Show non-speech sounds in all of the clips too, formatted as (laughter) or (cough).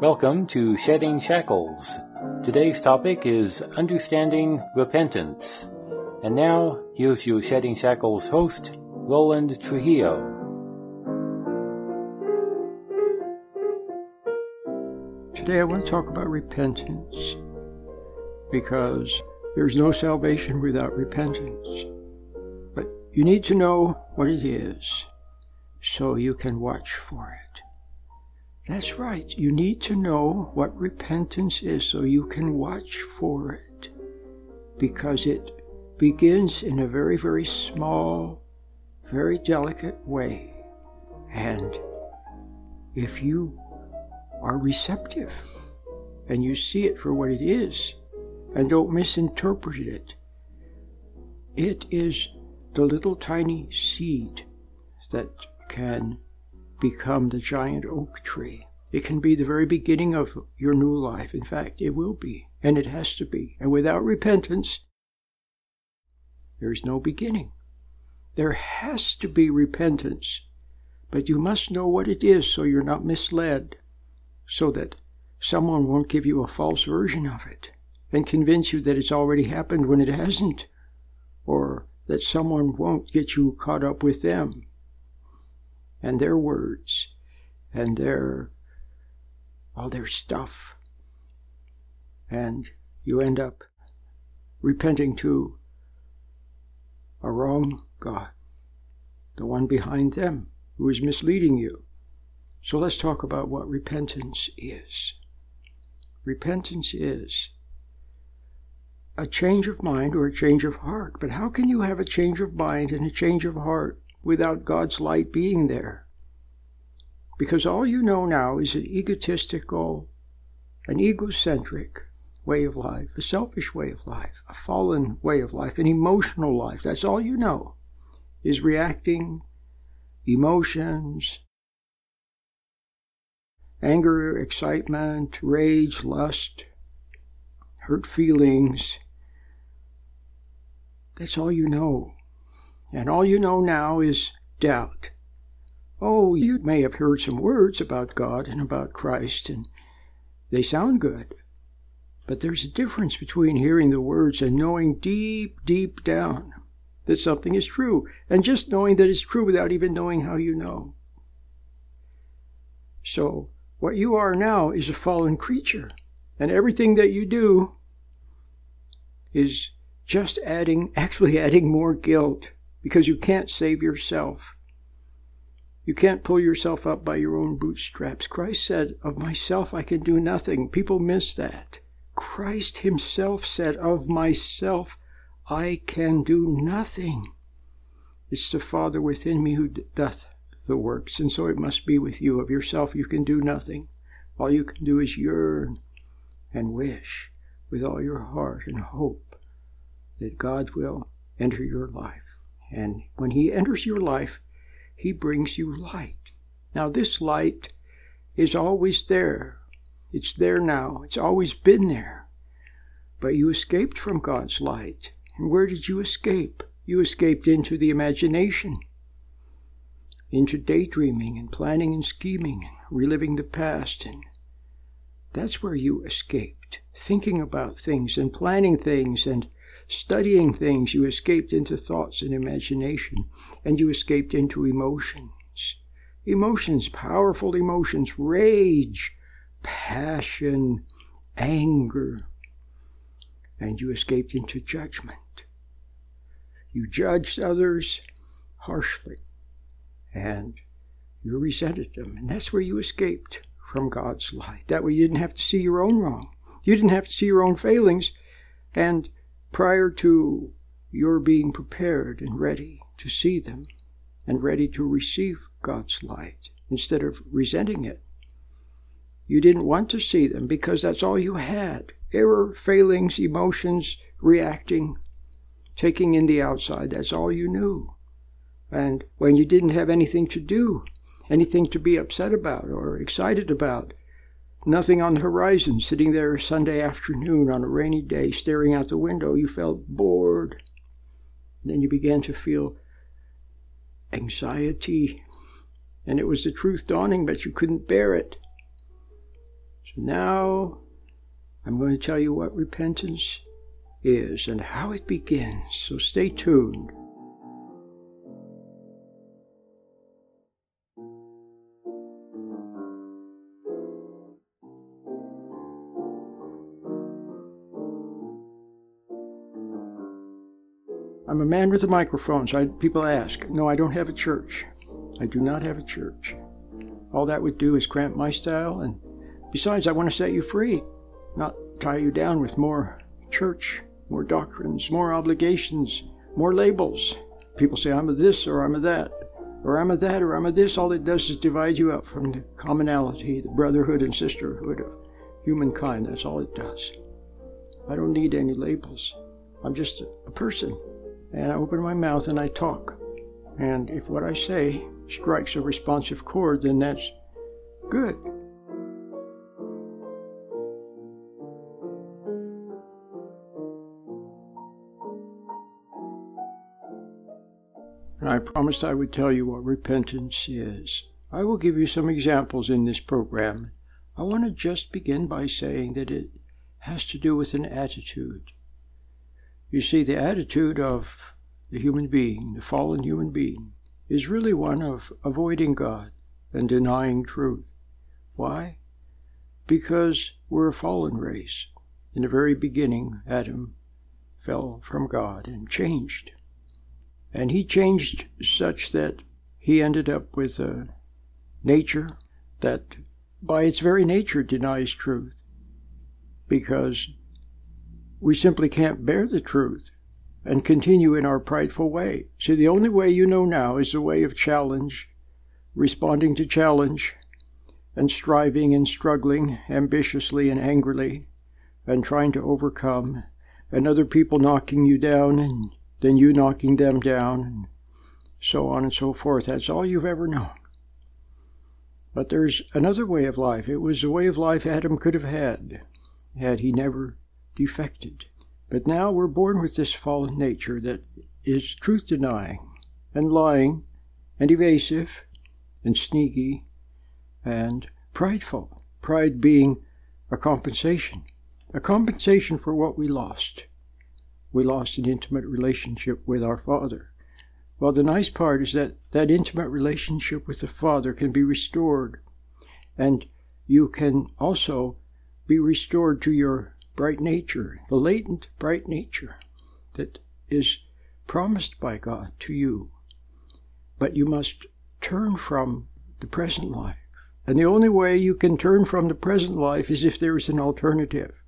Welcome to Shedding Shackles. Today's topic is understanding repentance. And now, here's your Shedding Shackles host, Roland Trujillo. Today I want to talk about repentance because there's no salvation without repentance. You need to know what it is so you can watch for it. That's right. You need to know what repentance is so you can watch for it. Because it begins in a very, very small, very delicate way. And if you are receptive and you see it for what it is and don't misinterpret it, it is the little tiny seed that can become the giant oak tree. It can be the very beginning of your new life. In fact, it will be, and it has to be. And without repentance, there is no beginning. There has to be repentance, but you must know what it is so you're not misled, so that someone won't give you a false version of it and convince you that it's already happened when it hasn't, or that someone won't get you caught up with them and their words and their all their stuff. And you end up repenting to a wrong God, the one behind them who is misleading you. So let's talk about what repentance is. Repentance is a change of mind or a change of heart. But how can you have a change of mind and a change of heart without God's light being there. Because all you know now is an egotistical, an egocentric way of life, a selfish way of life, a fallen way of life, an emotional life. That's all you know is reacting, emotions, anger, excitement, rage, lust, hurt feelings. That's all you know. And all you know now is doubt. Oh, you may have heard some words about God and about Christ, and they sound good. But there's a difference between hearing the words and knowing deep, deep down that something is true, and just knowing that it's true without even knowing how you know. So, what you are now is a fallen creature, and everything that you do is just adding, actually (laughs) adding more guilt because you can't save yourself. You can't pull yourself up by your own bootstraps. Christ said, Of myself I can do nothing. People miss that. Christ Himself said, Of myself I can do nothing. It's the Father within me who doth the works, and so it must be with you. Of yourself you can do nothing. All you can do is yearn and wish with all your heart and hope that God will enter your life. And when He enters your life, He brings you light. Now, this light is always there. It's there now. It's always been there. But you escaped from God's light. And where did you escape? You escaped into the imagination, into daydreaming and planning and scheming, and reliving the past. And that's where you escaped, thinking about things and planning things and Studying things, you escaped into thoughts and imagination, and you escaped into emotions. Emotions, powerful emotions, rage, passion, anger, and you escaped into judgment. You judged others harshly, and you resented them, and that's where you escaped from God's light. That way you didn't have to see your own wrong. You didn't have to see your own failings, and prior to your being prepared and ready to see them and ready to receive God's light instead of resenting it. You didn't want to see them because that's all you had error, failings, emotions, reacting, taking in the outside. That's all you knew. And when you didn't have anything to do, anything to be upset about or excited about, Nothing on the horizon, sitting there Sunday afternoon on a rainy day, staring out the window, you felt bored. Then you began to feel anxiety, and it was the truth dawning, but you couldn't bear it. So now I'm going to tell you what repentance is and how it begins. So stay tuned. Man with a microphone, so I, people ask. No, I don't have a church. I do not have a church. All that would do is cramp my style, and besides, I want to set you free, not tie you down with more church, more doctrines, more obligations, more labels. People say, I'm a this or I'm a that, or I'm a that or I'm a this. All it does is divide you up from the commonality, the brotherhood and sisterhood of humankind. That's all it does. I don't need any labels. I'm just a person and I open my mouth and I talk. And if what I say strikes a responsive chord, then that's good. And I promised I would tell you what repentance is. I will give you some examples in this program. I want to just begin by saying that it has to do with an attitude. You see, the attitude of the human being, the fallen human being, is really one of avoiding God and denying truth. Why? Because we're a fallen race. In the very beginning, Adam fell from God and changed. And he changed such that he ended up with a nature that, by its very nature, denies truth. Because we simply can't bear the truth and continue in our prideful way. See, the only way you know now is the way of challenge, responding to challenge, and striving and struggling ambitiously and angrily, and trying to overcome, and other people knocking you down, and then you knocking them down, and so on and so forth. That's all you've ever known. But there's another way of life. It was the way of life Adam could have had, had he never defected. But now we're born with this fallen nature that is truth denying and lying and evasive and sneaky and prideful. Pride being a compensation, a compensation for what we lost. We lost an intimate relationship with our Father. Well, the nice part is that that intimate relationship with the Father can be restored, and you can also be restored to your bright nature, the latent bright nature that is promised by God to you. But you must turn from the present life. And the only way you can turn from the present life is if there is an alternative.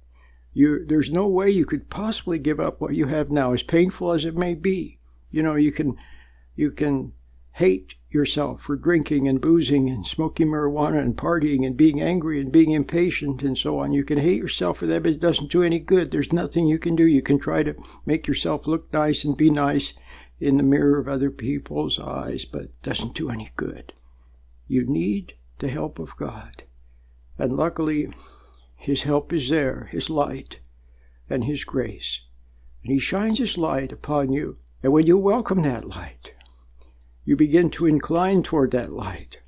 You, there's no way you could possibly give up what you have now, as painful as it may be. You know, you can, you can hate yourself for drinking and boozing and smoking marijuana and partying and being angry and being impatient and so on. You can hate yourself for that, but it doesn't do any good. There's nothing you can do. You can try to make yourself look nice and be nice in the mirror of other people's eyes, but it doesn't do any good. You need the help of God. And luckily, His help is there, His light and His grace. And He shines His light upon you. And when you welcome that light, you begin to incline toward that light.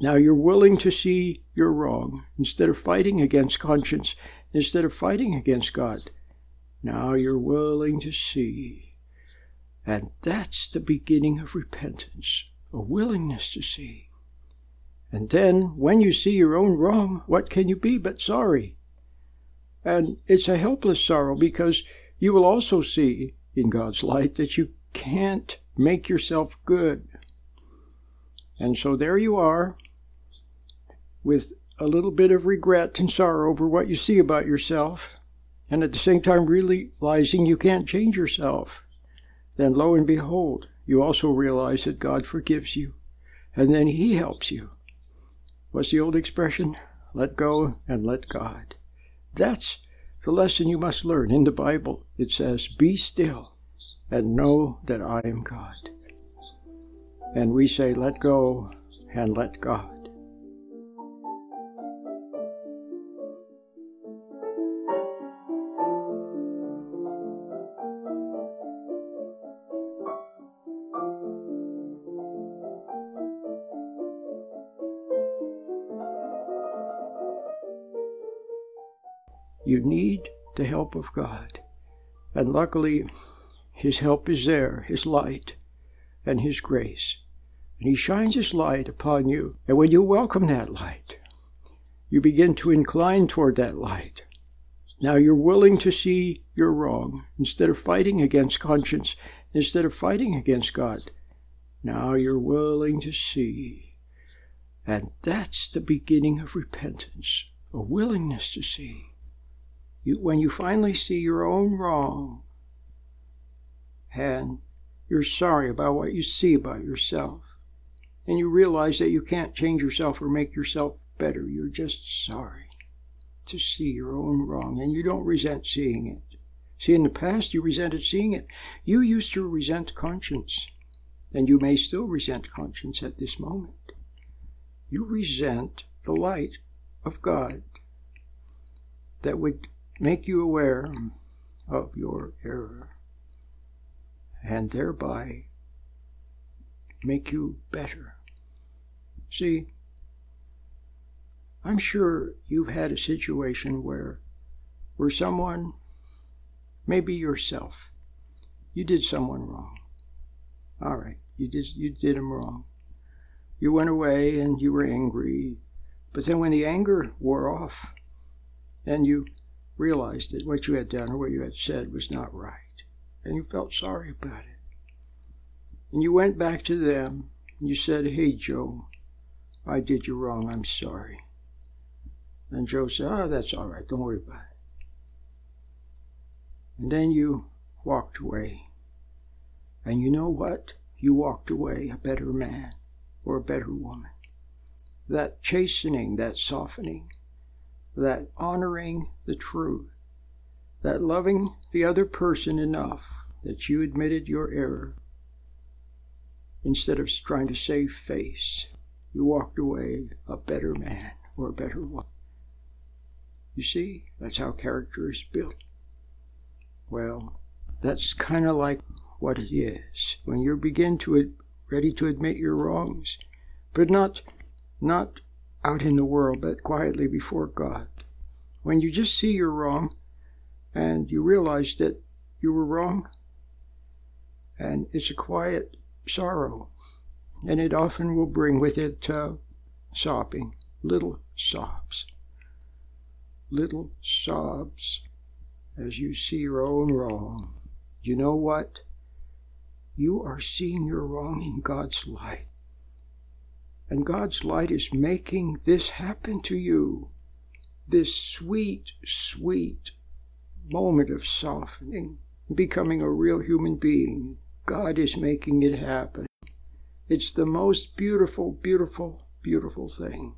Now you're willing to see you're wrong instead of fighting against conscience, instead of fighting against God. Now you're willing to see. And that's the beginning of repentance, a willingness to see. And then, when you see your own wrong, what can you be but sorry? And it's a helpless sorrow because you will also see in God's light that you can't make yourself good. And so there you are, with a little bit of regret and sorrow over what you see about yourself, and at the same time realizing you can't change yourself. Then lo and behold, you also realize that God forgives you, and then He helps you. What's the old expression? Let go and let God. That's the lesson you must learn. In the Bible, it says, Be still and know that I am God. And we say, Let go and let God. You need the help of God. And luckily, his help is there, His light and His grace. And He shines His light upon you. And when you welcome that light, you begin to incline toward that light. Now you're willing to see you're wrong instead of fighting against conscience, instead of fighting against God. Now you're willing to see. And that's the beginning of repentance a willingness to see. You, when you finally see your own wrong and you're sorry about what you see about yourself, and you realize that you can't change yourself or make yourself better, you're just sorry to see your own wrong, and you don't resent seeing it. See, in the past, you resented seeing it. You used to resent conscience, and you may still resent conscience at this moment. You resent the light of God that would make you aware of your error and thereby make you better. See, I'm sure you've had a situation where where someone maybe yourself you did someone wrong. All right, you did you did them wrong. You went away and you were angry, but then when the anger wore off and you realized that what you had done or what you had said was not right, and you felt sorry about it. And you went back to them and you said, Hey, Joe, I did you wrong. I'm sorry. And Joe said, Oh, that's all right. Don't worry about it. And then you walked away. And you know what? You walked away a better man or a better woman. That chastening, that softening, that honoring the truth, that loving the other person enough that you admitted your error instead of trying to save face, you walked away a better man or a better woman. You see, that's how character is built. Well, that's kind of like what it is. When you begin to ad- ready to admit your wrongs, but not not out in the world, but quietly before God. When you just see you're wrong and you realize that you were wrong, and it's a quiet sorrow, and it often will bring with it uh, sobbing, little sobs, little sobs as you see your own wrong. You know what? You are seeing your wrong in God's light. And God's light is making this happen to you. This sweet, sweet moment of softening, becoming a real human being. God is making it happen. It's the most beautiful, beautiful, beautiful thing.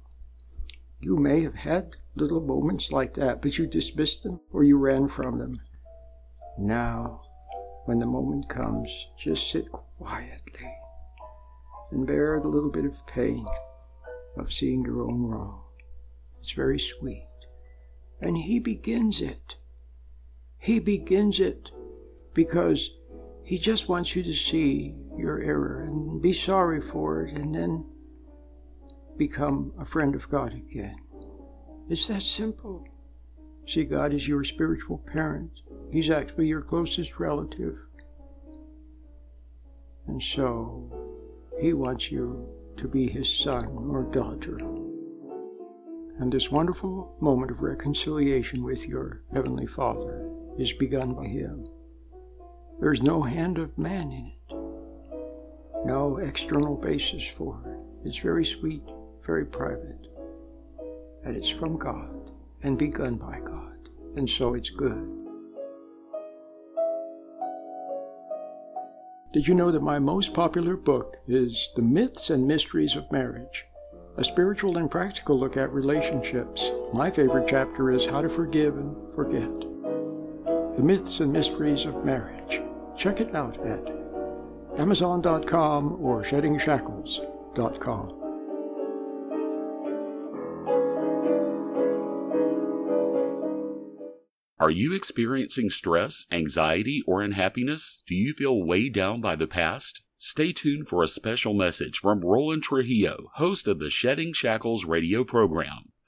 You may have had little moments like that, but you dismissed them or you ran from them. Now, when the moment comes, just sit quietly and bear the little bit of pain of seeing your own wrong. It's very sweet. And He begins it. He begins it because He just wants you to see your error and be sorry for it and then become a friend of God again. It's that simple. See, God is your spiritual parent. He's actually your closest relative. And so, He wants you to be His son or daughter. And this wonderful moment of reconciliation with your Heavenly Father is begun by Him. There's no hand of man in it, no external basis for it. It's very sweet, very private, and it's from God and begun by God, and so it's good. Did you know that my most popular book is The Myths and Mysteries of Marriage? A spiritual and practical look at relationships. My favorite chapter is How to Forgive and Forget. The Myths and Mysteries of Marriage. Check it out at Amazon.com or SheddingShackles.com. Are you experiencing stress, anxiety, or unhappiness? Do you feel weighed down by the past? Stay tuned for a special message from Roland Trujillo, host of the Shedding Shackles radio program.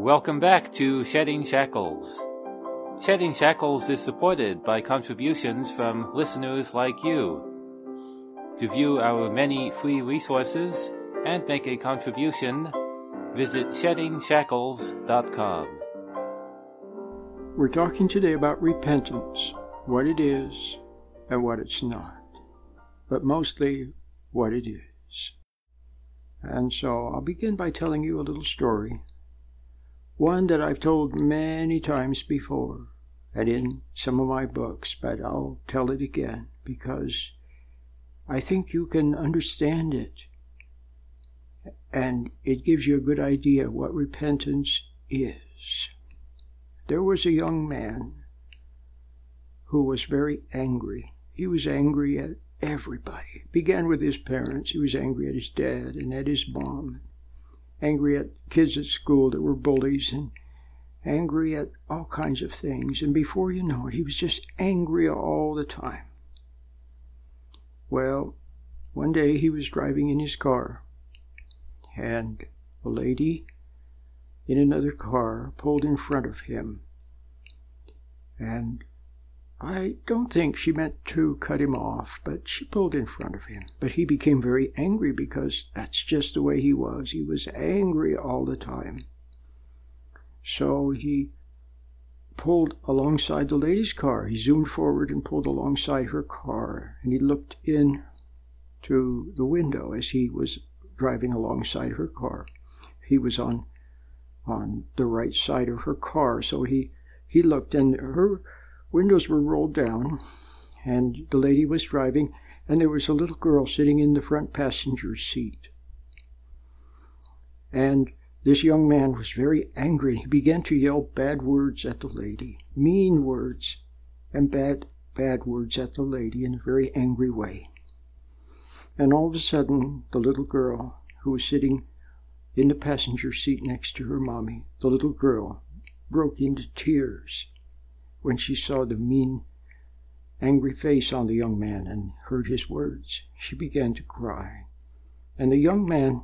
Welcome back to Shedding Shackles. Shedding Shackles is supported by contributions from listeners like you. To view our many free resources and make a contribution, visit sheddingshackles.com. We're talking today about repentance, what it is and what it's not, but mostly what it is. And so I'll begin by telling you a little story one that I've told many times before and in some of my books, but I'll tell it again because I think you can understand it. And it gives you a good idea what repentance is. There was a young man who was very angry. He was angry at everybody. It began with his parents. He was angry at his dad and at his mom angry at kids at school that were bullies and angry at all kinds of things. And before you know it, he was just angry all the time. Well, one day he was driving in his car, and a lady in another car pulled in front of him. And I don't think she meant to cut him off, but she pulled in front of him. But he became very angry because that's just the way he was. He was angry all the time. So he pulled alongside the lady's car. He zoomed forward and pulled alongside her car, and he looked in to the window as he was driving alongside her car. He was on on the right side of her car, so he he looked and her windows were rolled down, and the lady was driving, and there was a little girl sitting in the front passenger seat. And this young man was very angry, and he began to yell bad words at the lady, mean words, and bad, bad words at the lady in a very angry way. And all of a sudden, the little girl who was sitting in the passenger seat next to her mommy, the little girl, broke into tears when she saw the mean, angry face on the young man and heard his words. She began to cry. And the young man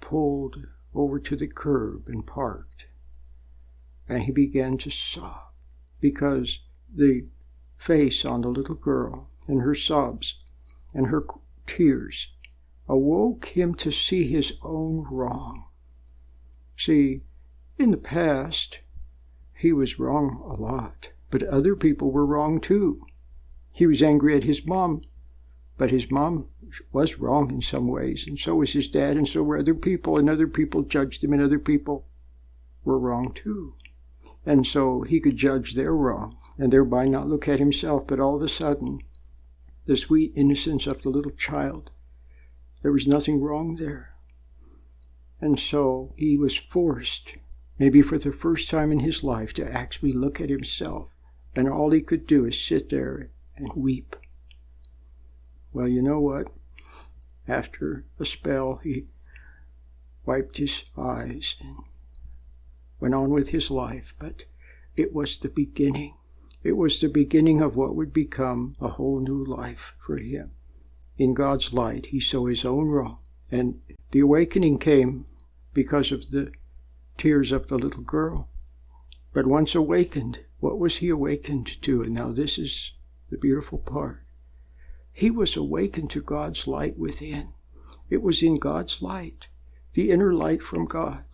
pulled over to the curb and parked. And he began to sob because the face on the little girl and her sobs and her tears awoke him to see his own wrong. See, in the past, he was wrong a lot, but other people were wrong too. He was angry at his mom, but his mom was wrong in some ways, and so was his dad, and so were other people, and other people judged him, and other people were wrong too. And so he could judge their wrong, and thereby not look at himself, but all of a sudden, the sweet innocence of the little child, there was nothing wrong there. And so he was forced maybe for the first time in his life, to actually look at himself. And all he could do is sit there and weep. Well, you know what? After a spell, he wiped his eyes and went on with his life, but it was the beginning. It was the beginning of what would become a whole new life for him. In God's light, he saw his own wrong. And the awakening came because of the tears of the little girl. But once awakened, what was he awakened to? And now this is the beautiful part. He was awakened to God's light within. It was in God's light, the inner light from God,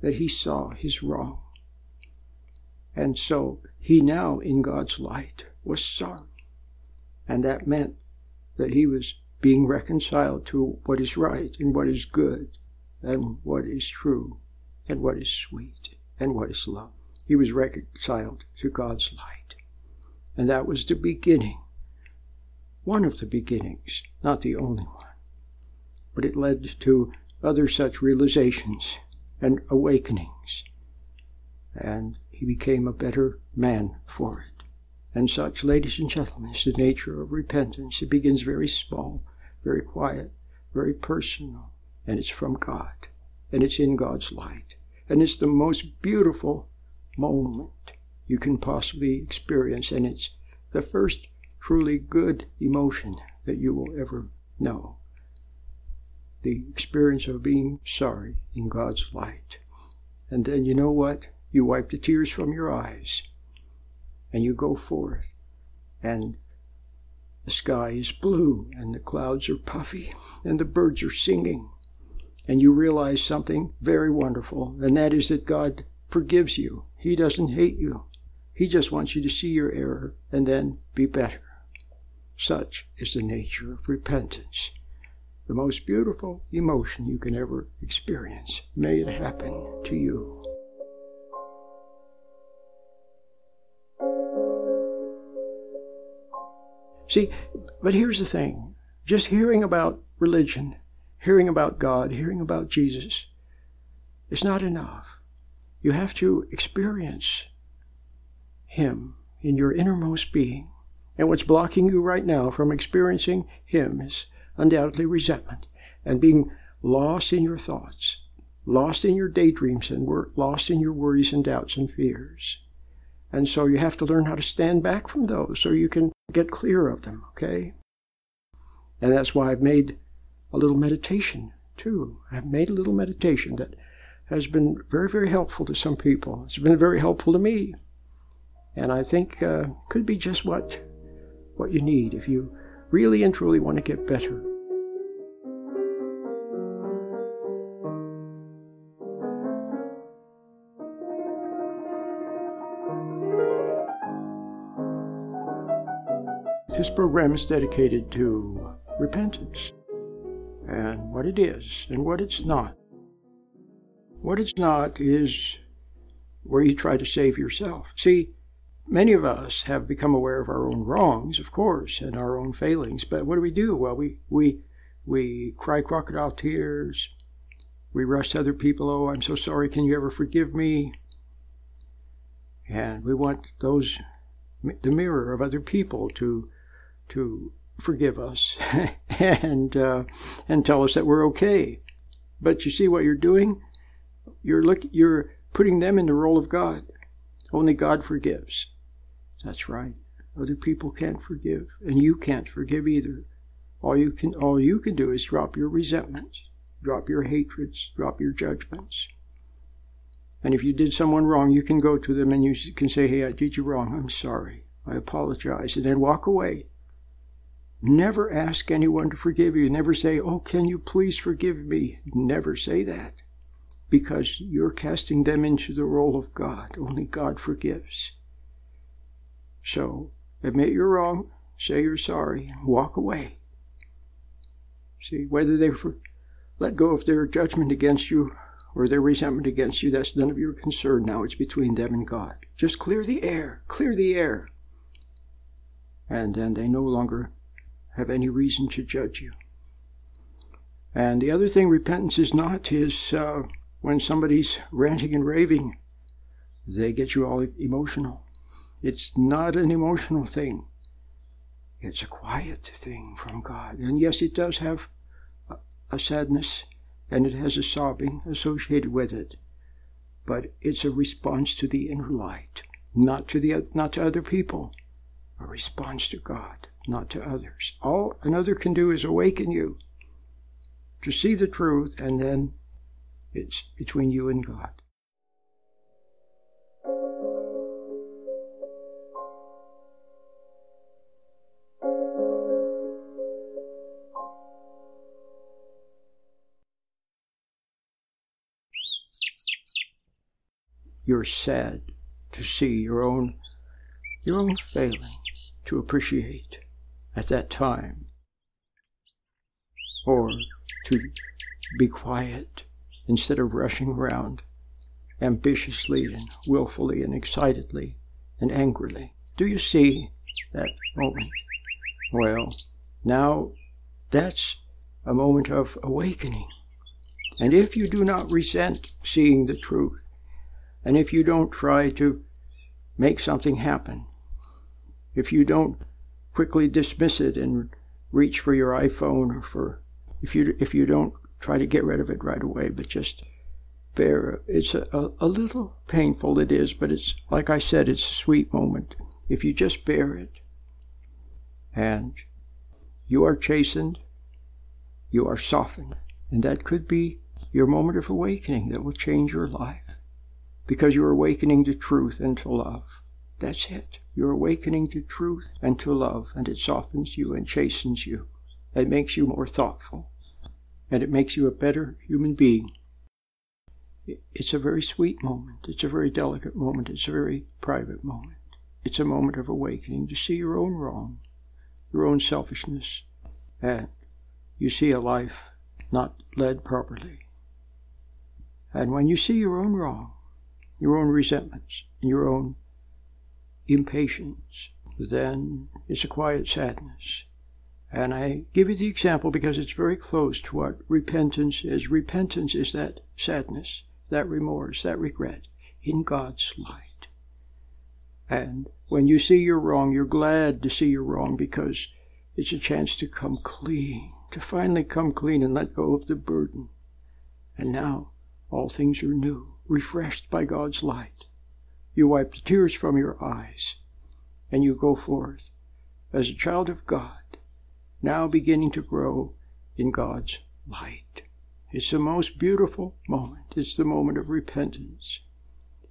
that he saw his wrong. And so he now, in God's light, was sorry. And that meant that he was being reconciled to what is right and what is good and what is true and what is sweet and what is love. He was reconciled to God's light. And that was the beginning. one of the beginnings, not the only one. But it led to other such realizations and awakenings. And he became a better man for it. And such, ladies and gentlemen, is the nature of repentance. It begins very small, very quiet, very personal, and it's from God, and it's in God's light. And it's the most beautiful moment you can possibly experience, and it's the first truly good emotion that you will ever know. The experience of being sorry in God's light. And then you know what? You wipe the tears from your eyes and you go forth, and the sky is blue, and the clouds are puffy, and the birds are singing, and you realize something very wonderful, and that is that God forgives you. He doesn't hate you. He just wants you to see your error and then be better. Such is the nature of repentance. The most beautiful emotion you can ever experience. May it happen to you. See, but here's the thing just hearing about religion, hearing about God, hearing about Jesus is not enough. You have to experience Him in your innermost being. And what's blocking you right now from experiencing Him is undoubtedly resentment and being lost in your thoughts, lost in your daydreams, and lost in your worries and doubts and fears. And so you have to learn how to stand back from those so you can get clear of them, okay? And that's why I've made a little meditation too. I've made a little meditation that has been very, very helpful to some people. It's been very helpful to me. And I think uh, could be just what what you need if you really and truly want to get better. This program is dedicated to repentance and what it is and what it's not. What it's not is where you try to save yourself. See, many of us have become aware of our own wrongs, of course, and our own failings, but what do we do? Well, we, we, we cry crocodile tears. We rush to other people, oh, I'm so sorry, can you ever forgive me? And we want those, the mirror of other people to to forgive us (laughs) and uh, and tell us that we're okay. But you see what you're doing? You're look you're putting them in the role of God. Only God forgives. That's right. Other people can't forgive, and you can't forgive either. All you can all you can do is drop your resentments, drop your hatreds, drop your judgments. And if you did someone wrong, you can go to them and you can say, "Hey, I did you wrong. I'm sorry. I apologize," and then walk away Never ask anyone to forgive you. Never say, Oh, can you please forgive me? Never say that because you're casting them into the role of God. Only God forgives. So admit you're wrong, say you're sorry, and walk away. See, whether they let go of their judgment against you or their resentment against you, that's none of your concern now. It's between them and God. Just clear the air, clear the air. And then they no longer have any reason to judge you. And the other thing repentance is not is uh, when somebody's ranting and raving, they get you all emotional. It's not an emotional thing. It's a quiet thing from God. And yes, it does have a, a sadness and it has a sobbing associated with it. But it's a response to the inner light, not to the not to other people, a response to God not to others. All another can do is awaken you to see the truth, and then it's between you and God. You're sad to see your own your own failing to appreciate at that time, or to be quiet instead of rushing around ambitiously and willfully and excitedly and angrily. Do you see that moment? Well, Now, that's a moment of awakening. And if you do not resent seeing the truth, and if you don't try to make something happen, if you don't quickly dismiss it and reach for your iPhone or for if you if you don't try to get rid of it right away, but just bear it's a, a, a little painful it is, but it's like I said, it's a sweet moment. If you just bear it and you are chastened, you are softened. And that could be your moment of awakening that will change your life because you're awakening to truth and to love. That's it. You're awakening to truth and to love, and it softens you and chastens you. It makes you more thoughtful, and it makes you a better human being. It's a very sweet moment. It's a very delicate moment. It's a very private moment. It's a moment of awakening to see your own wrong, your own selfishness, and you see a life not led properly. And when you see your own wrong, your own resentments, your own impatience, then it's a quiet sadness. And I give you the example because it's very close to what repentance is. Repentance is that sadness, that remorse, that regret in God's light. And when you see you're wrong, you're glad to see you're wrong because it's a chance to come clean, to finally come clean and let go of the burden. And now all things are new, refreshed by God's light. You wipe the tears from your eyes, and you go forth as a child of God, now beginning to grow in God's light. It's the most beautiful moment. It's the moment of repentance.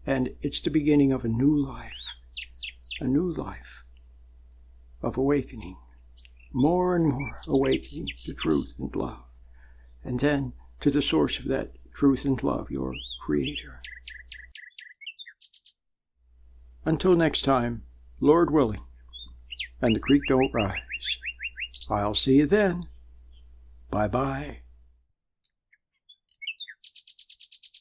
And it's the beginning of a new life, a new life of awakening more and more awakening to truth and love, and then to the source of that truth and love, your Creator. Until next time, Lord willing, and the creek don't rise. I'll see you then. Bye bye.